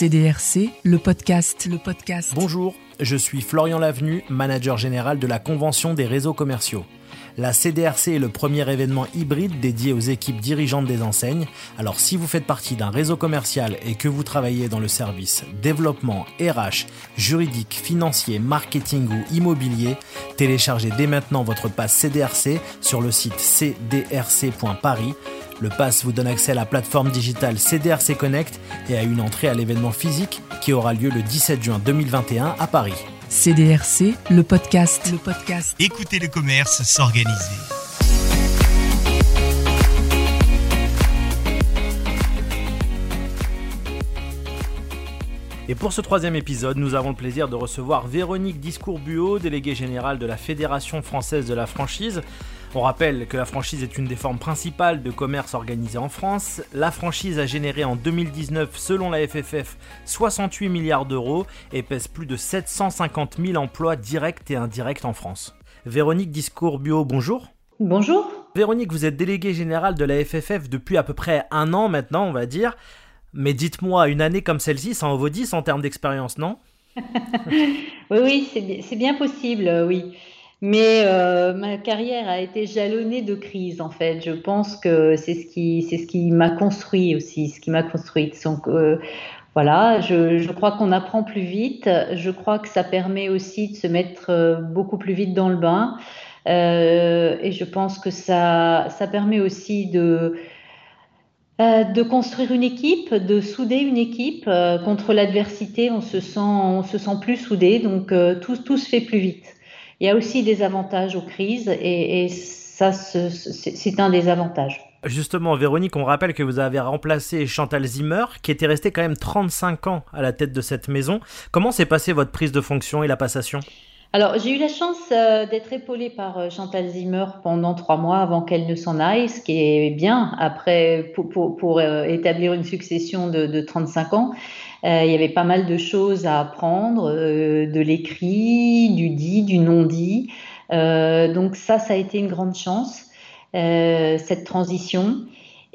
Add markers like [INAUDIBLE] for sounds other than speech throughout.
CDRC, le podcast, le podcast. Bonjour, je suis Florian Lavenu, manager général de la Convention des réseaux commerciaux. La CDRC est le premier événement hybride dédié aux équipes dirigeantes des enseignes. Alors si vous faites partie d'un réseau commercial et que vous travaillez dans le service développement, RH, juridique, financier, marketing ou immobilier, téléchargez dès maintenant votre passe CDRC sur le site cdrc.paris. Le pass vous donne accès à la plateforme digitale CDRC Connect et à une entrée à l'événement physique qui aura lieu le 17 juin 2021 à Paris. CDRC, le podcast, le podcast. Écoutez le commerce s'organiser. Et pour ce troisième épisode, nous avons le plaisir de recevoir Véronique Discours-Buot, déléguée générale de la Fédération française de la franchise. On rappelle que la franchise est une des formes principales de commerce organisé en France. La franchise a généré en 2019, selon la FFF, 68 milliards d'euros et pèse plus de 750 000 emplois directs et indirects en France. Véronique Discours-Buot, bonjour. Bonjour. Véronique, vous êtes déléguée générale de la FFF depuis à peu près un an maintenant, on va dire. Mais dites-moi, une année comme celle-ci, ça en vaut 10 en termes d'expérience, non? [LAUGHS] Oui, oui, c'est bien possible, euh, oui. Mais euh, ma carrière a été jalonnée de crises, en fait. Je pense que c'est ce qui, c'est ce qui m'a construit aussi, ce qui m'a construite. Donc, euh, voilà, je, crois qu'on apprend plus vite. Je crois que ça permet aussi de se mettre beaucoup plus vite dans le bain. et je pense que ça, ça permet aussi de euh, de construire une équipe, de souder une équipe. Euh, contre l'adversité, on, se sent, on se sent plus soudé, donc euh, tout, tout, se fait plus vite. Il y a aussi des avantages aux crises et, et ça, c'est un des avantages. Justement, Véronique, on rappelle que vous avez remplacé Chantal Zimmer, qui était restée quand même 35 ans à la tête de cette maison. Comment s'est passée votre prise de fonction et la passation? Alors, j'ai eu la chance euh, d'être épaulée par euh, Chantal Zimmer pendant trois mois avant qu'elle ne s'en aille, ce qui est bien après pour, pour, pour euh, établir une succession de, de 35 ans. Il y avait pas mal de choses à apprendre, de l'écrit, du dit, du non-dit. donc ça, ça a été une grande chance, cette transition.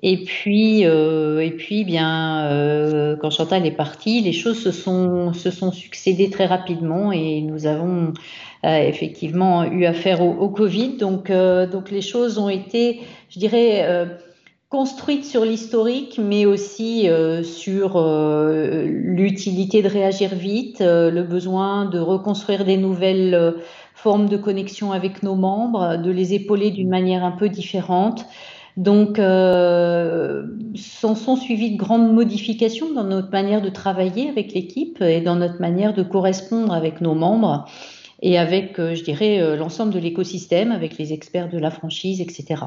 Et puis, euh, et puis bien, euh, quand Chantal est partie, les choses se sont, se sont succédées très rapidement et nous avons euh, effectivement eu affaire au, au Covid. Donc, euh, donc les choses ont été, je dirais, euh, construites sur l'historique, mais aussi euh, sur l'utilité de réagir vite, le besoin de reconstruire des nouvelles formes de connexion avec nos membres, de les épauler d'une manière un peu différente. Donc, euh, s'en sont suivies de grandes modifications dans notre manière de travailler avec l'équipe et dans notre manière de correspondre avec nos membres et avec, euh, je dirais, euh, l'ensemble de l'écosystème, avec les experts de la franchise, etc.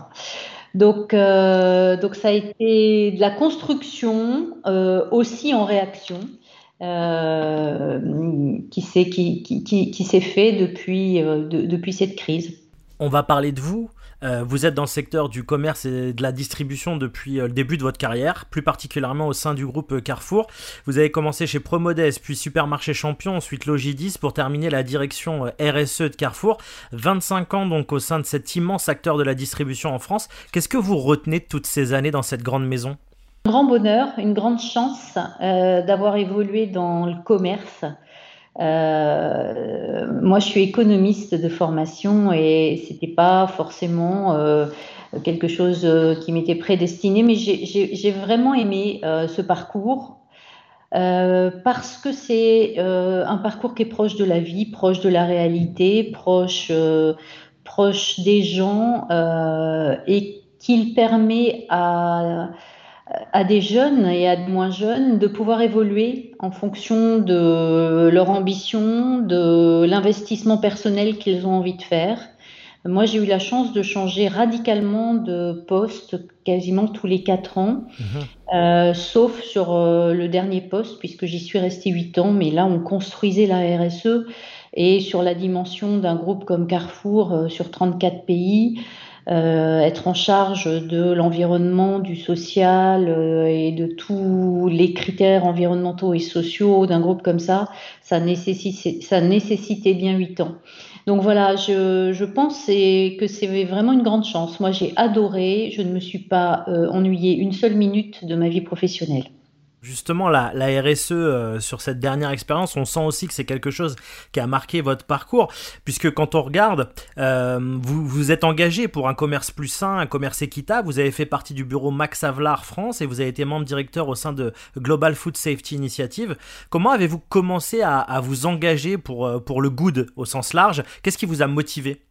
Donc, euh, donc ça a été de la construction euh, aussi en réaction. Euh, qui s'est qui, qui, qui, qui fait depuis, de, depuis cette crise. On va parler de vous, euh, vous êtes dans le secteur du commerce et de la distribution depuis euh, le début de votre carrière, plus particulièrement au sein du groupe euh, Carrefour. Vous avez commencé chez Promodès, puis Supermarché Champion, ensuite Logidis pour terminer la direction RSE de Carrefour. 25 ans donc au sein de cet immense acteur de la distribution en France. Qu'est-ce que vous retenez de toutes ces années dans cette grande maison? Un grand bonheur, une grande chance d'avoir évolué dans le commerce. Euh, moi, je suis économiste de formation et c'était pas forcément euh, quelque chose euh, qui m'était prédestiné, mais j'ai vraiment aimé ce parcours. Parce que c'est un parcours qui est proche de la vie, proche de la réalité, proche, proche des gens et qu'il permet à, à des jeunes et à de moins jeunes de pouvoir évoluer en fonction de leur ambition, de l'investissement personnel qu'ils ont envie de faire. Moi, j'ai eu la chance de changer radicalement de poste quasiment tous les quatre ans, mmh. euh, sauf sur euh, le dernier poste, puisque j'y suis restée huit ans, mais là, on construisait la RSE et sur la dimension d'un groupe comme Carrefour euh, sur 34 pays, euh, être en charge de l'environnement, du social euh, et de tous les critères environnementaux et sociaux d'un groupe comme ça, ça nécessitait, ça nécessitait bien huit ans. Donc voilà, je, je pense que c'est vraiment une grande chance. Moi, j'ai adoré, je ne me suis pas euh, ennuyée une seule minute de ma vie professionnelle. Justement, la, RSE euh, sur cette dernière expérience, on sent aussi que c'est quelque chose qui a marqué votre parcours, puisque quand on regarde, euh, vous vous êtes engagé pour un commerce plus sain, un commerce équitable. Vous avez fait partie du bureau Max Avelar France et vous avez été membre directeur au sein de Global Food Safety Initiative. Comment avez-vous commencé à, à, vous engager pour, euh, pour le good au sens large? Qu'est-ce qui vous a motivé?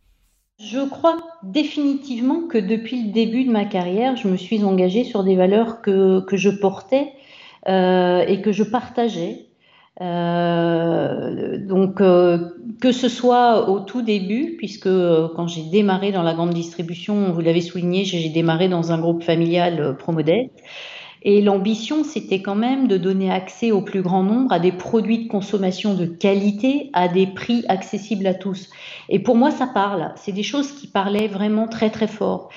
Je crois définitivement que depuis le début de ma carrière, je me suis engagée sur des valeurs que, que je portais et que je partageais. Euh, donc, euh, que ce soit au tout début, puisque quand j'ai démarré dans la grande distribution, vous l'avez souligné, j'ai démarré dans un groupe familial Promodette. Et l'ambition, c'était quand même de donner accès au plus grand nombre à des produits de consommation de qualité à des prix accessibles à tous. Et pour moi, ça parle. C'est des choses qui parlaient vraiment très très fort.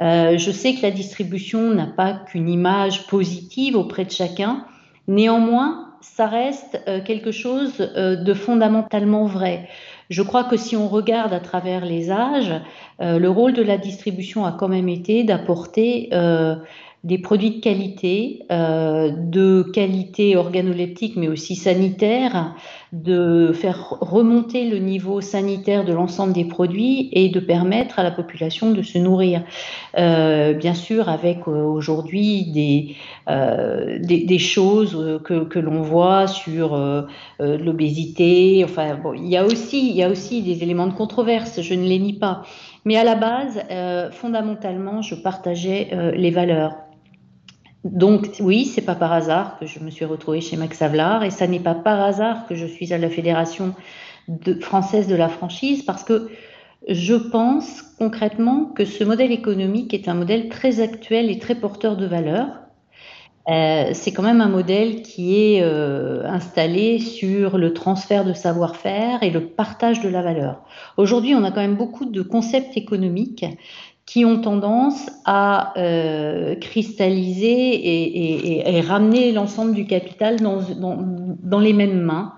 Euh, je sais que la distribution n'a pas qu'une image positive auprès de chacun. Néanmoins, ça reste euh, quelque chose euh, de fondamentalement vrai. Je crois que si on regarde à travers les âges, le rôle de la distribution a quand même été d'apporter des produits de qualité, euh, de qualité organoleptique mais aussi sanitaire, de faire remonter le niveau sanitaire de l'ensemble des produits et de permettre à la population de se nourrir. Euh, bien sûr, avec euh, aujourd'hui des, des, choses que, que l'on voit sur l'obésité. Enfin, bon, il y a aussi il y a aussi des éléments de controverse. Je ne les nie pas. Mais à la base, fondamentalement, je partageais les valeurs. Donc oui, c'est pas par hasard que je me suis retrouvée chez Max Havelaar et ça n'est pas par hasard que je suis à la Fédération française de la franchise parce que je pense concrètement que ce modèle économique est un modèle très actuel et très porteur de valeur. Euh, c'est quand même un modèle qui est euh, installé sur le transfert de savoir-faire et le partage de la valeur. Aujourd'hui, on a quand même beaucoup de concepts économiques qui ont tendance à euh, cristalliser et, ramener l'ensemble du capital dans, dans, les mêmes mains.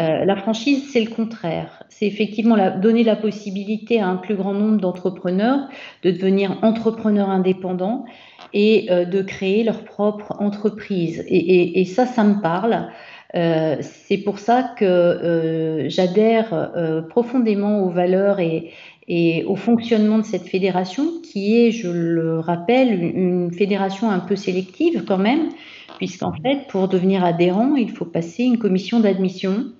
Euh, la franchise, c'est le contraire. C'est effectivement la, donner la possibilité à un plus grand nombre d'entrepreneurs de devenir entrepreneurs indépendants et euh, de créer leur propre entreprise. Et, et ça, ça me parle. C'est pour ça que j'adhère profondément aux valeurs et, au fonctionnement de cette fédération, qui est, je le rappelle, une fédération un peu sélective quand même, puisqu'en fait, pour devenir adhérent, il faut passer une commission d'admission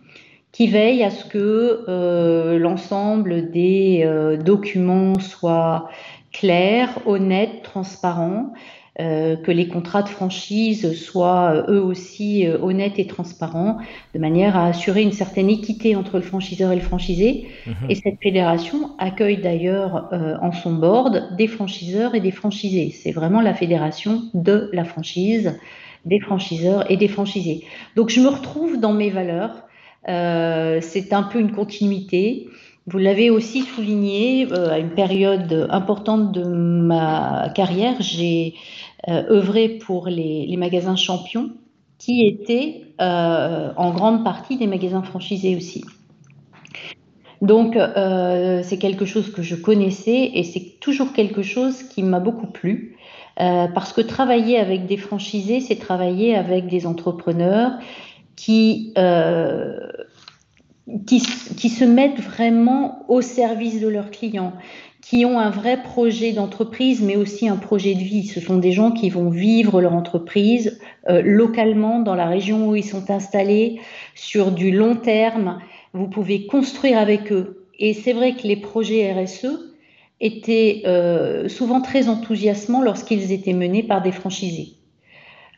qui veille à ce que euh, l'ensemble des euh, documents soient clairs, honnêtes, transparents, euh, que les contrats de franchise soient euh, eux aussi euh, honnêtes et transparents, de manière à assurer une certaine équité entre le franchiseur et le franchisé. Mhm. Et cette fédération accueille d'ailleurs en son board des franchiseurs et des franchisés. C'est vraiment la fédération de la franchise, des franchiseurs et des franchisés. Donc je me retrouve dans mes valeurs. C'est un peu une continuité. Vous l'avez aussi souligné, à une période importante de ma carrière, j'ai euh, œuvré pour les, magasins champions, qui étaient euh, en grande partie des magasins franchisés aussi. Donc, euh, c'est quelque chose que je connaissais et c'est toujours quelque chose qui m'a beaucoup plu. parce que travailler avec des franchisés, c'est travailler avec des entrepreneurs qui, qui, qui, se mettent vraiment au service de leurs clients, qui ont un vrai projet d'entreprise, mais aussi un projet de vie. Ce sont des gens qui vont vivre leur entreprise euh, localement dans la région où ils sont installés, sur du long terme. Vous pouvez construire avec eux. Et c'est vrai que les projets RSE étaient euh, souvent très enthousiasmants lorsqu'ils étaient menés par des franchisés.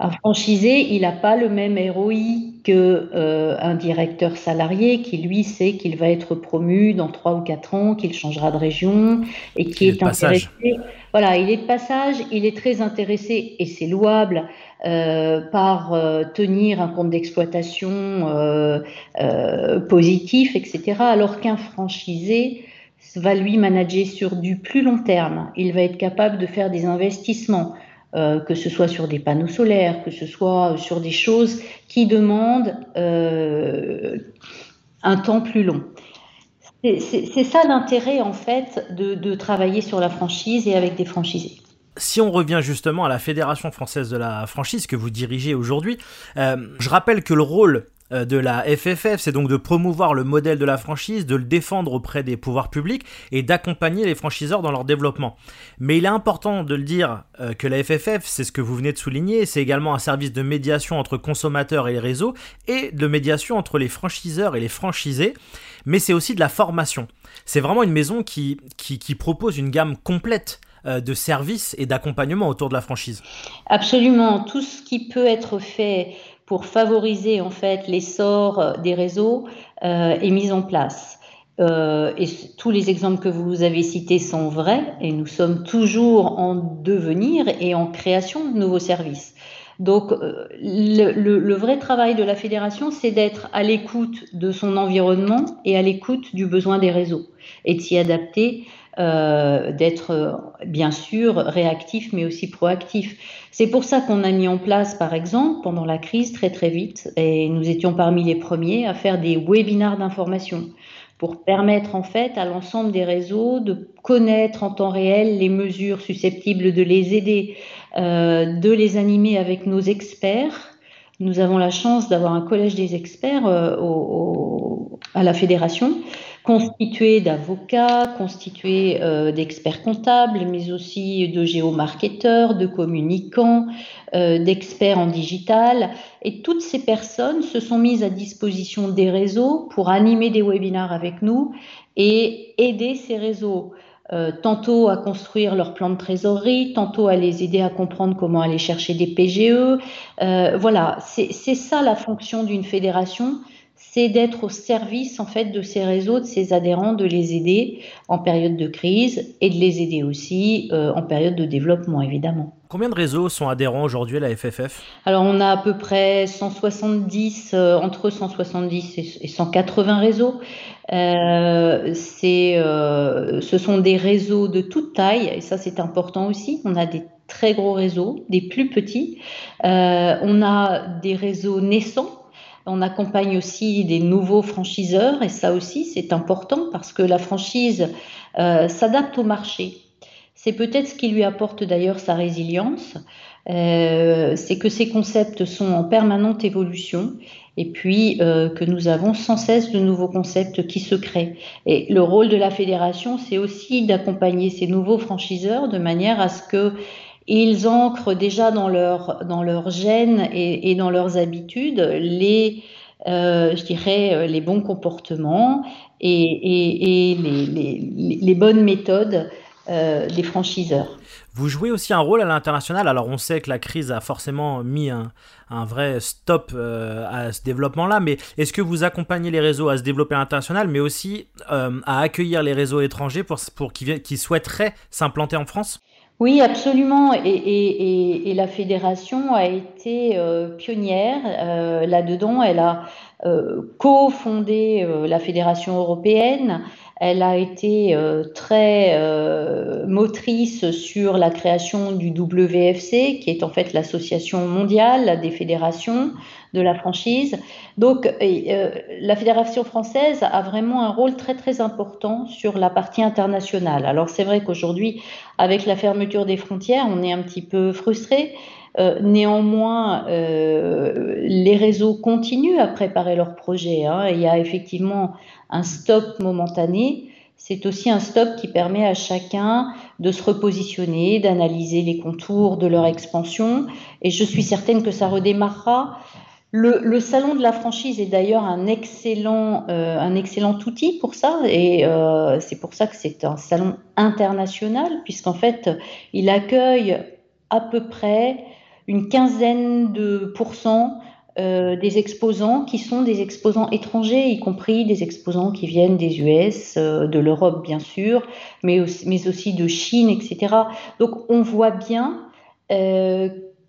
Un franchisé, il n'a pas le même ROI que euh, un directeur salarié qui lui sait qu'il va être promu dans trois ou quatre ans, qu'il changera de région et qui est, intéressé. Voilà, il est de passage, il est très intéressé et c'est louable euh, par euh, tenir un compte d'exploitation positif, etc. Alors qu'un franchisé va lui manager sur du plus long terme. Il va être capable de faire des investissements euh, que ce soit sur des panneaux solaires, que ce soit sur des choses qui demandent euh, un temps plus long. C'est ça l'intérêt en fait de, travailler sur la franchise et avec des franchisés. si on revient justement à la Fédération française de la franchise que vous dirigez aujourd'hui, euh, je rappelle que le rôle euh, de la FFF, c'est donc de promouvoir le modèle de la franchise, de le défendre auprès des pouvoirs publics et d'accompagner les franchiseurs dans leur développement. Mais il est important de le dire euh, que la FFF, c'est ce que vous venez de souligner, c'est également un service de médiation entre consommateurs et les réseaux et de médiation entre les franchiseurs et les franchisés, mais c'est aussi de la formation. C'est vraiment une maison qui, qui, qui propose une gamme complète euh, de services et d'accompagnement autour de la franchise. Absolument, tout ce qui peut être fait pour favoriser en fait l'essor des réseaux euh, est mis en place. Euh, et tous les exemples que vous avez cités sont vrais et nous sommes toujours en devenir et en création de nouveaux services. Donc le, le, vrai travail de la fédération, c'est d'être à l'écoute de son environnement et à l'écoute du besoin des réseaux et de s'y adapter euh, d'être euh, bien sûr réactif mais aussi proactif. C'est pour ça qu'on a mis en place, par exemple, pendant la crise très très vite, et nous étions parmi les premiers à faire des webinars d'information pour permettre en fait à l'ensemble des réseaux de connaître en temps réel les mesures susceptibles de les aider, euh, de les animer avec nos experts. Nous avons la chance d'avoir un collège des experts à la fédération constitué d'avocats, constitué euh, d'experts comptables, mais aussi de géomarketeurs, de communicants, euh, d'experts en digital. Et toutes ces personnes se sont mises à disposition des réseaux pour animer des webinars avec nous et aider ces réseaux. Euh, tantôt à construire leur plan de trésorerie, tantôt à les aider à comprendre comment aller chercher des PGE. voilà, c'est ça la fonction d'une fédération c'est d'être au service en fait de ces réseaux, de ces adhérents, de les aider en période de crise et de les aider aussi euh, en période de développement évidemment. Combien de réseaux sont adhérents aujourd'hui à la FFF Alors on a à peu près 170, euh, entre 170 et 180 réseaux. Euh, ce sont des réseaux de toute taille et ça c'est important aussi. On a des très gros réseaux, des plus petits. on a des réseaux naissants on accompagne aussi des nouveaux franchiseurs et ça aussi c'est important parce que la franchise euh, s'adapte au marché. C'est peut-être ce qui lui apporte d'ailleurs sa résilience, euh, c'est que ces concepts sont en permanente évolution et puis euh, que nous avons sans cesse de nouveaux concepts qui se créent. Et le rôle de la fédération, c'est aussi d'accompagner ces nouveaux franchiseurs de manière à ce que ils ancrent déjà dans leur, dans leur gène et, dans leurs habitudes les, euh, je dirais, euh, les bons comportements et, et les, les, les, bonnes méthodes euh, des franchiseurs. Vous jouez aussi un rôle à l'international. Alors on sait que la crise a forcément mis un, un vrai stop à ce développement-là, mais est-ce que vous accompagnez les réseaux à se développer à l'international, mais aussi à accueillir les réseaux étrangers pour, pour qui, qui souhaiteraient s'implanter en France? Oui, absolument. Et, la fédération a été euh, pionnière euh, là-dedans. Elle a euh, co-fondé la fédération européenne. Elle a été très motrice sur la création du WFC, qui est en fait l'association mondiale des fédérations de la franchise. Donc, euh, la Fédération française a vraiment un rôle très très important sur la partie internationale. Alors, c'est vrai qu'aujourd'hui, avec la fermeture des frontières, on est un petit peu frustré. Euh, néanmoins, euh, les réseaux continuent à préparer leurs projets. Hein. Il y a effectivement un stop momentané. C'est aussi un stop qui permet à chacun de se repositionner, d'analyser les contours de leur expansion. Et je suis certaine que ça redémarrera le, salon de la franchise est d'ailleurs un excellent, euh, un excellent outil pour ça, et euh, c'est pour ça que c'est un salon international, puisqu'en fait, il accueille à peu près une quinzaine de pourcents euh, des exposants qui sont des exposants étrangers, y compris des exposants qui viennent des US, de l'Europe bien sûr, mais mais aussi de Chine, etc. Donc on voit bien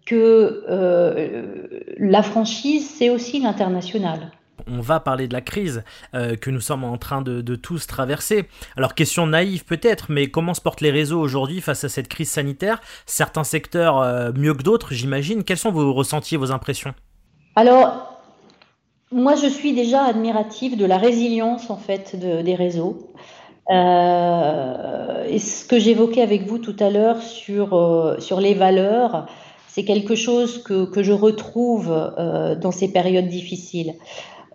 que euh, la franchise, c'est aussi l'international. On va parler de la crise euh, que nous sommes en train de, tous traverser. Alors question naïve peut-être, mais comment se portent les réseaux aujourd'hui face à cette crise sanitaire? Certains secteurs euh, mieux que d'autres, j'imagine. Quels sont vos ressentis, vos impressions? Alors, moi je suis déjà admirative de la résilience en fait des réseaux. et et ce que j'évoquais avec vous tout à l'heure sur, sur les valeurs, c'est quelque chose que, je retrouve dans ces périodes difficiles.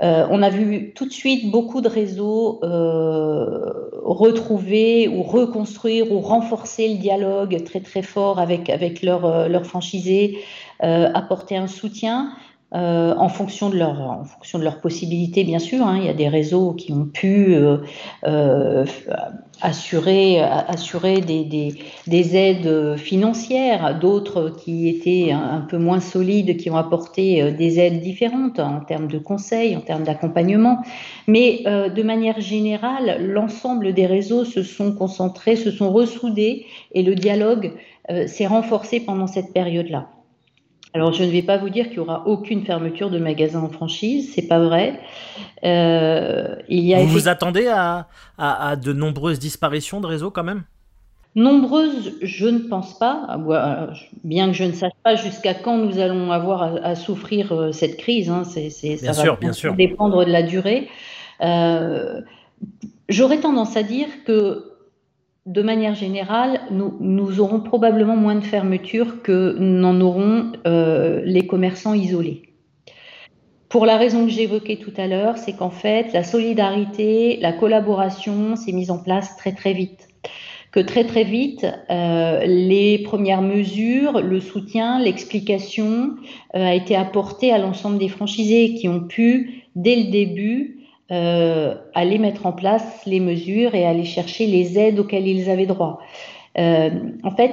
Euh, on a vu tout de suite beaucoup de réseaux euh, retrouver ou reconstruire ou renforcer le dialogue très très fort avec, avec leurs leur franchisés, apporter un soutien. Euh, en fonction de leurs possibilités bien sûr hein. il y a des réseaux qui ont pu euh, euh, assurer des, des, des, aides financières d'autres qui étaient un, un, peu moins solides qui ont apporté des aides différentes en termes de conseils en termes d'accompagnement mais de manière générale l'ensemble des réseaux se sont concentrés se sont ressoudés et le dialogue s'est renforcé pendant cette période là alors, je ne vais pas vous dire qu'il n'y aura aucune fermeture de magasin en franchise, c'est pas vrai. Euh, il y a vous vous attendez à, à, de nombreuses disparitions de réseaux quand même? Nombreuses, je ne pense pas, bien que je ne sache pas jusqu'à quand nous allons avoir à, souffrir euh, cette crise. Hein, c'est, ça va bien sûr. dépendre de la durée. Euh, j'aurais tendance à dire que de manière générale, nous, aurons probablement moins de fermetures que n'en auront euh, les commerçants isolés. Pour la raison que j'évoquais tout à l'heure, c'est qu'en fait, la solidarité, la collaboration s'est mise en place très très vite. Que très très vite, euh, les premières mesures, le soutien, l'explication euh, a été apporté à l'ensemble des franchisés qui ont pu, dès le début, euh, aller mettre en place les mesures et aller chercher les aides auxquelles ils avaient droit. Euh, en fait,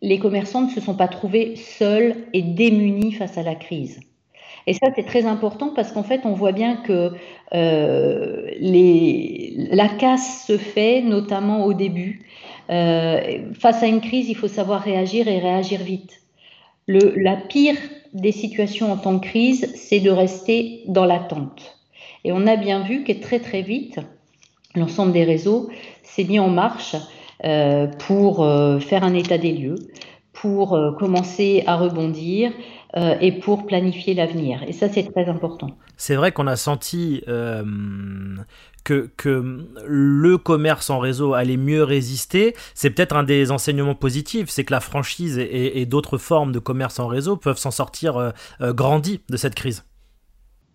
les commerçants ne se sont pas trouvés seuls et démunis face à la crise. Et ça, c'est très important parce qu'en fait, on voit bien que euh, les, la casse se fait notamment au début. face à une crise, il faut savoir réagir et réagir vite. Le, la pire des situations en temps de crise, c'est de rester dans l'attente. Et on a bien vu que très très vite, l'ensemble des réseaux s'est mis en marche euh, pour euh, faire un état des lieux, pour euh, commencer à rebondir et pour planifier l'avenir. Et ça, c'est très important. C'est vrai qu'on a senti que, que, le commerce en réseau allait mieux résister, c'est peut-être un des enseignements positifs, c'est que la franchise et, et d'autres formes de commerce en réseau peuvent s'en sortir euh, grandis de cette crise.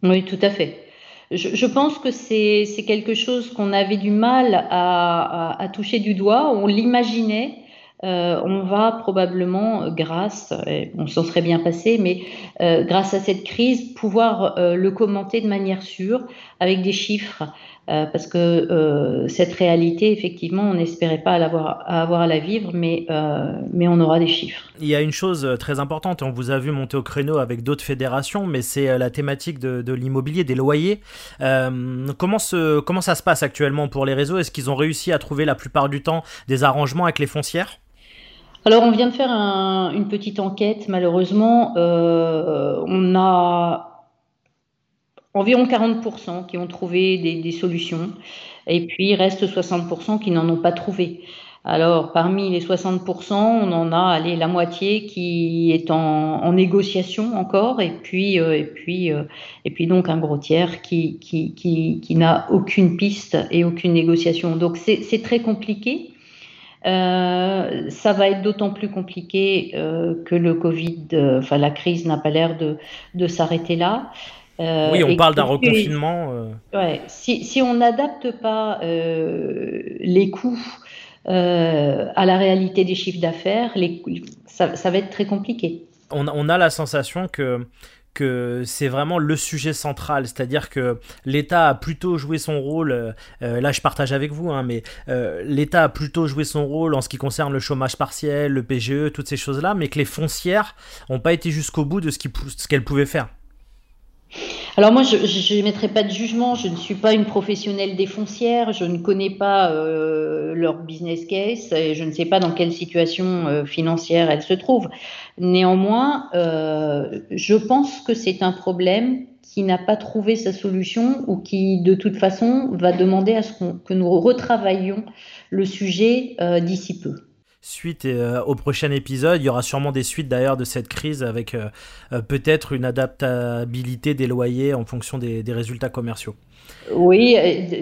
Oui, tout à fait je, pense que c'est quelque chose qu'on avait du mal à, toucher du doigt. On l'imaginait. Euh, on va probablement, grâce, on s'en serait bien passé, mais euh, grâce à cette crise, pouvoir euh, le commenter de manière sûre, avec des chiffres, euh, parce que euh, cette réalité, effectivement, on n'espérait pas avoir à la vivre, mais, euh, on aura des chiffres. Il y a une chose très importante, on vous a vu monter au créneau avec d'autres fédérations, mais c'est la thématique de, l'immobilier, des loyers. comment ça se passe actuellement pour les réseaux? Est-ce qu'ils ont réussi à trouver la plupart du temps des arrangements avec les foncières? Alors, on vient de faire un, une petite enquête. Malheureusement, on a environ 40% qui ont trouvé des, solutions, et puis il reste 60% qui n'en ont pas trouvé. Alors, parmi les 60%, on en a allé, la moitié qui est en, négociation encore, et puis, euh, et, puis, euh, et puis donc un gros tiers qui, qui, qui, n'a aucune piste et aucune négociation. Donc, c'est très compliqué. Euh, ça va être d'autant plus compliqué que le Covid, enfin la crise n'a pas l'air de, de s'arrêter là. Euh, oui, on parle d'un reconfinement. Euh. Ouais, si, si, on n'adapte pas euh, les coûts à la réalité des chiffres d'affaires, ça, ça, va être très compliqué. On, on a la sensation que c'est vraiment le sujet central, c'est-à-dire que l'État a plutôt joué son rôle, là je partage avec vous, hein, mais l'État a plutôt joué son rôle en ce qui concerne le chômage partiel, le PGE, toutes ces choses-là, mais que les foncières n'ont pas été jusqu'au bout de ce qu'elles pouvaient faire. Alors moi, je n'émettrai pas de jugement, je ne suis pas une professionnelle des foncières, je ne connais pas euh, leur business case et je ne sais pas dans quelle situation euh, financière elles se trouvent. Néanmoins, euh, je pense que c'est un problème qui n'a pas trouvé sa solution ou qui, de toute façon, va demander à ce que nous retravaillions le sujet d'ici peu. Suite euh, au prochain épisode. Il y aura sûrement des suites d'ailleurs de cette crise avec euh, euh, peut-être une adaptabilité des loyers en fonction des, résultats commerciaux. Oui,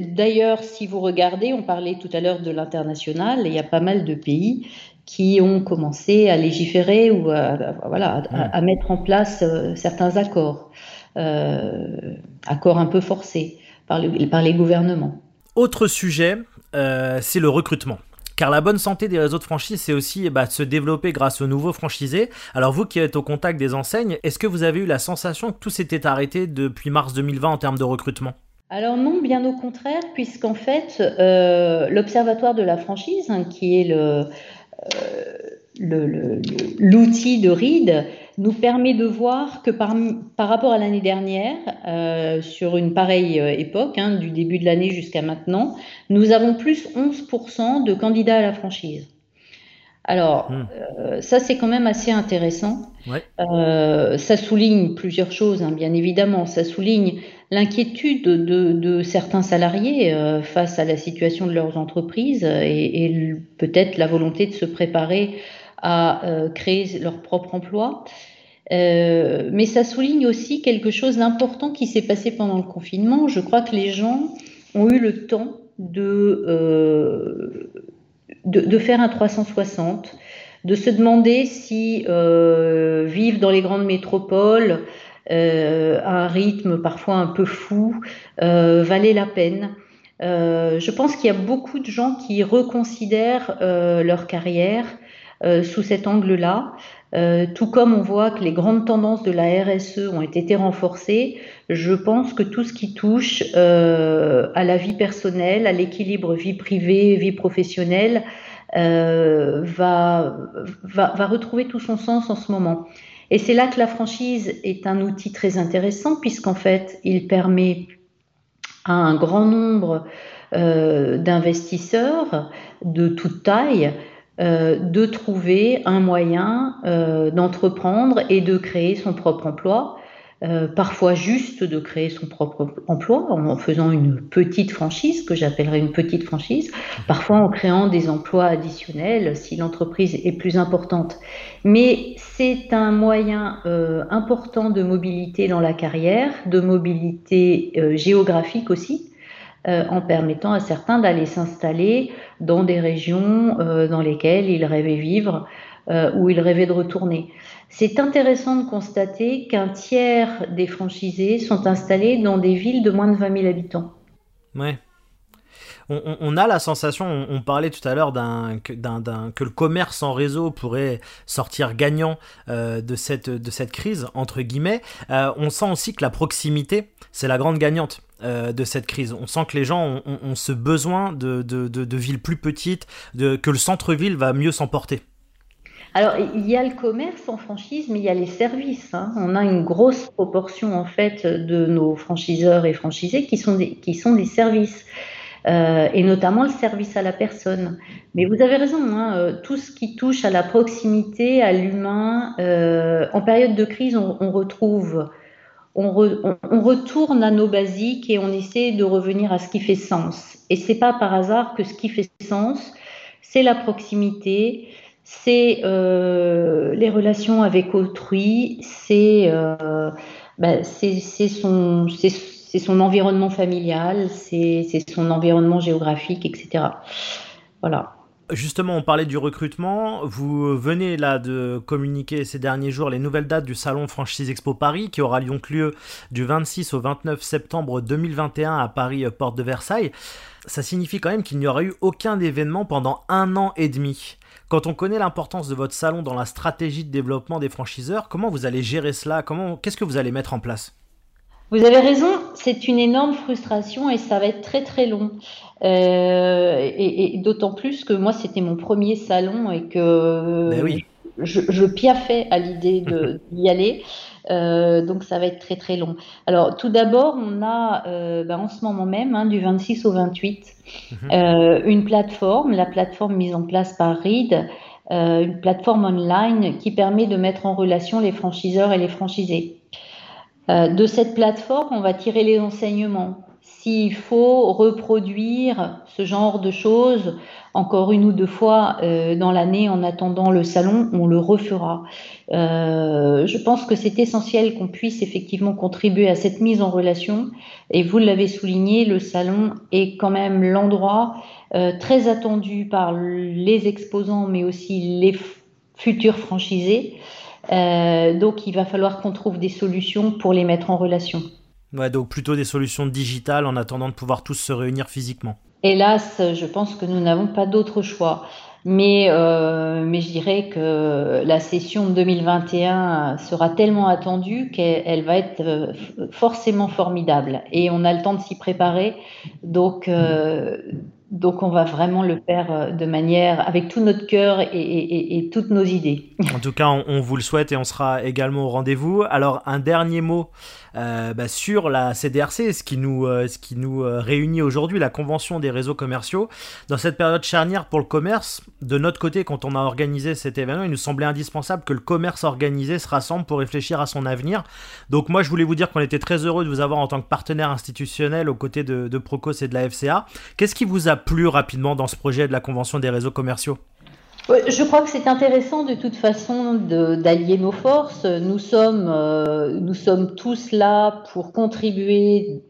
d'ailleurs, si vous regardez, on parlait tout à l'heure de l'international, il y a pas mal de pays qui ont commencé à légiférer ou à, voilà, à, mettre en place certains accords, accords un peu forcés par, par les gouvernements. Autre sujet, c'est le recrutement. Car la bonne santé des réseaux de franchise, c'est aussi bah, se développer grâce aux nouveaux franchisés. Alors vous qui êtes au contact des enseignes, est-ce que vous avez eu la sensation que tout s'était arrêté depuis mars 2020 en termes de recrutement? Alors non, bien au contraire, puisqu'en fait, euh, l'Observatoire de la franchise, hein, qui est euh, l'outil de RID, nous permet de voir que par, par rapport à l'année dernière, euh, sur une pareille euh, époque, hein, du début de l'année jusqu'à maintenant, nous avons plus 11% de candidats à la franchise. Alors, hmm. euh, ça c'est quand même assez intéressant. ça souligne plusieurs choses, hein, bien évidemment. Ça souligne l'inquiétude de, certains salariés face à la situation de leurs entreprises et, et peut-être la volonté de se préparer à euh, créer leur propre emploi. Euh, mais ça souligne aussi quelque chose d'important qui s'est passé pendant le confinement. Je crois que les gens ont eu le temps de, euh, de, faire un 360, de se demander si vivre dans les grandes métropoles à un rythme parfois un peu fou valait la peine. je pense qu'il y a beaucoup de gens qui reconsidèrent leur carrière, sous cet angle-là. Euh, tout comme on voit que les grandes tendances de la RSE ont été renforcées, je pense que tout ce qui touche euh, à la vie personnelle, à l'équilibre vie privée, vie professionnelle, va, retrouver tout son sens en ce moment. Et c'est là que la franchise est un outil très intéressant, puisqu'en fait, il permet à un grand nombre d'investisseurs de toute taille euh, de trouver un moyen euh, d'entreprendre et de créer son propre emploi. Euh, parfois juste de créer son propre emploi en faisant une petite franchise, que j'appellerais une petite franchise, parfois en créant des emplois additionnels si l'entreprise est plus importante. Mais c'est un moyen important de mobilité dans la carrière, de mobilité géographique aussi, euh, en permettant à certains d'aller s'installer dans des régions euh, dans lesquelles ils rêvaient vivre euh, ou ils rêvaient de retourner. C'est intéressant de constater qu'un tiers des franchisés sont installés dans des villes de moins de 20 000 habitants. Ouais. On, a la sensation, on, parlait tout à l'heure d'un, que le commerce en réseau pourrait sortir gagnant de, cette, de cette crise, entre guillemets. on sent aussi que la proximité, c'est la grande gagnante. Euh, de cette crise. On sent que les gens ont, ce besoin de, de, villes plus petites, que le centre-ville va mieux s'emporter. Alors, il y a le commerce en franchise, mais il y a les services. Hein. On a une grosse proportion, en fait, de nos franchiseurs et franchisés qui sont des, qui sont des services, euh, et notamment le service à la personne. Mais vous avez raison, hein, euh, tout ce qui touche à la proximité, à l'humain, en période de crise, on retrouve on, retourne à nos basiques et on essaie de revenir à ce qui fait sens. Et c'est pas par hasard que ce qui fait sens, c'est la proximité, c'est euh, les relations avec autrui, c'est euh, ben, son, son environnement familial, c'est son environnement géographique, etc. Voilà. Justement, on parlait du recrutement. Vous venez là de communiquer ces derniers jours les nouvelles dates du salon Franchise Expo Paris qui aura lieu du 26 au 29 septembre 2021 à Paris, euh, porte de Versailles. Ça signifie quand même qu'il n'y aura eu aucun événement pendant un an et demi. Quand on connaît l'importance de votre salon dans la stratégie de développement des franchiseurs, comment vous allez gérer cela? Qu'est-ce que vous allez mettre en place? Vous avez raison, c'est une énorme frustration et ça va être très très long. Euh, et, d'autant plus que moi, c'était mon premier salon et que ben je, je, piaffais à l'idée [LAUGHS] d'y aller. Euh, donc ça va être très très long. Alors tout d'abord, on a euh, ben, en ce moment même, hein, du 26 au 28, mhm. une plateforme, la plateforme mise en place par RID, une plateforme online qui permet de mettre en relation les franchiseurs et les franchisés. Euh, de cette plateforme, on va tirer les enseignements. s'il faut reproduire ce genre de choses encore une ou deux fois euh, dans l'année en attendant le salon, on le refera. Euh, je pense que c'est essentiel qu'on puisse effectivement contribuer à cette mise en relation. Et vous l'avez souligné, le salon est quand même l'endroit très attendu par les exposants, mais aussi les futurs franchisés. Donc il va falloir qu'on trouve des solutions pour les mettre en relation. Ouais, donc plutôt des solutions digitales en attendant de pouvoir tous se réunir physiquement. Hélas, je pense que nous n'avons pas d'autre choix. Mais, euh, mais je dirais que la session 2021 sera tellement attendue qu'elle va être euh, forcément formidable. Et on a le temps de s'y préparer. Donc, euh, donc on va vraiment le faire euh, de manière avec tout notre cœur et, toutes nos idées. [LAUGHS] En tout cas, on, vous le souhaite et on sera également au rendez-vous. Alors un dernier mot euh, bah, sur la CDRC, ce qui nous, euh, ce qui nous réunit aujourd'hui, la convention des réseaux commerciaux. Dans cette période charnière pour le commerce, de notre côté, quand on a organisé cet événement, il nous semblait indispensable que le commerce organisé se rassemble pour réfléchir à son avenir. Donc moi, je voulais vous dire qu'on était très heureux de vous avoir en tant que partenaire institutionnel aux côtés de, de Procos et de la FCA. Qu'est-ce qui vous a plus rapidement dans ce projet de la Convention des réseaux commerciaux je crois que c'est intéressant de toute façon d'allier nos forces. Nous sommes, euh, nous sommes tous là pour contribuer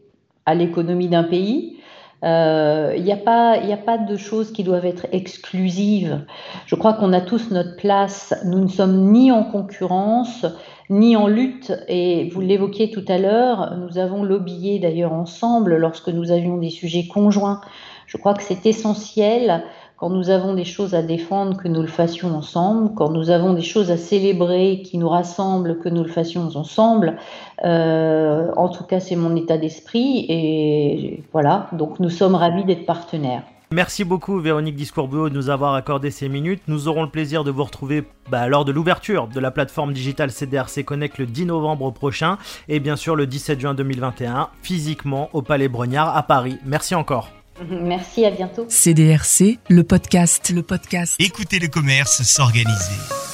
à l'économie d'un pays. Il euh, n'y a, a pas de choses qui doivent être exclusives. Je crois qu'on a tous notre place. Nous ne sommes ni en concurrence, ni en lutte. Et vous l'évoquiez tout à l'heure, nous avons lobbyé d'ailleurs ensemble lorsque nous avions des sujets conjoints je crois que c'est essentiel quand nous avons des choses à défendre que nous le fassions ensemble, quand nous avons des choses à célébrer qui nous rassemblent que nous le fassions ensemble. Euh, en tout cas, c'est mon état d'esprit et voilà. Donc, nous sommes ravis d'être partenaires. Merci beaucoup Véronique Discourbeau de nous avoir accordé ces minutes. Nous aurons le plaisir de vous retrouver bah, lors de l'ouverture de la plateforme digitale CDRC Connect le 10 novembre prochain et bien sûr le 17 juin 2021 physiquement au Palais Brognard à Paris. Merci encore. [LAUGHS] Merci, à bientôt. CDRC, le podcast, le podcast. Écoutez le commerce s'organiser.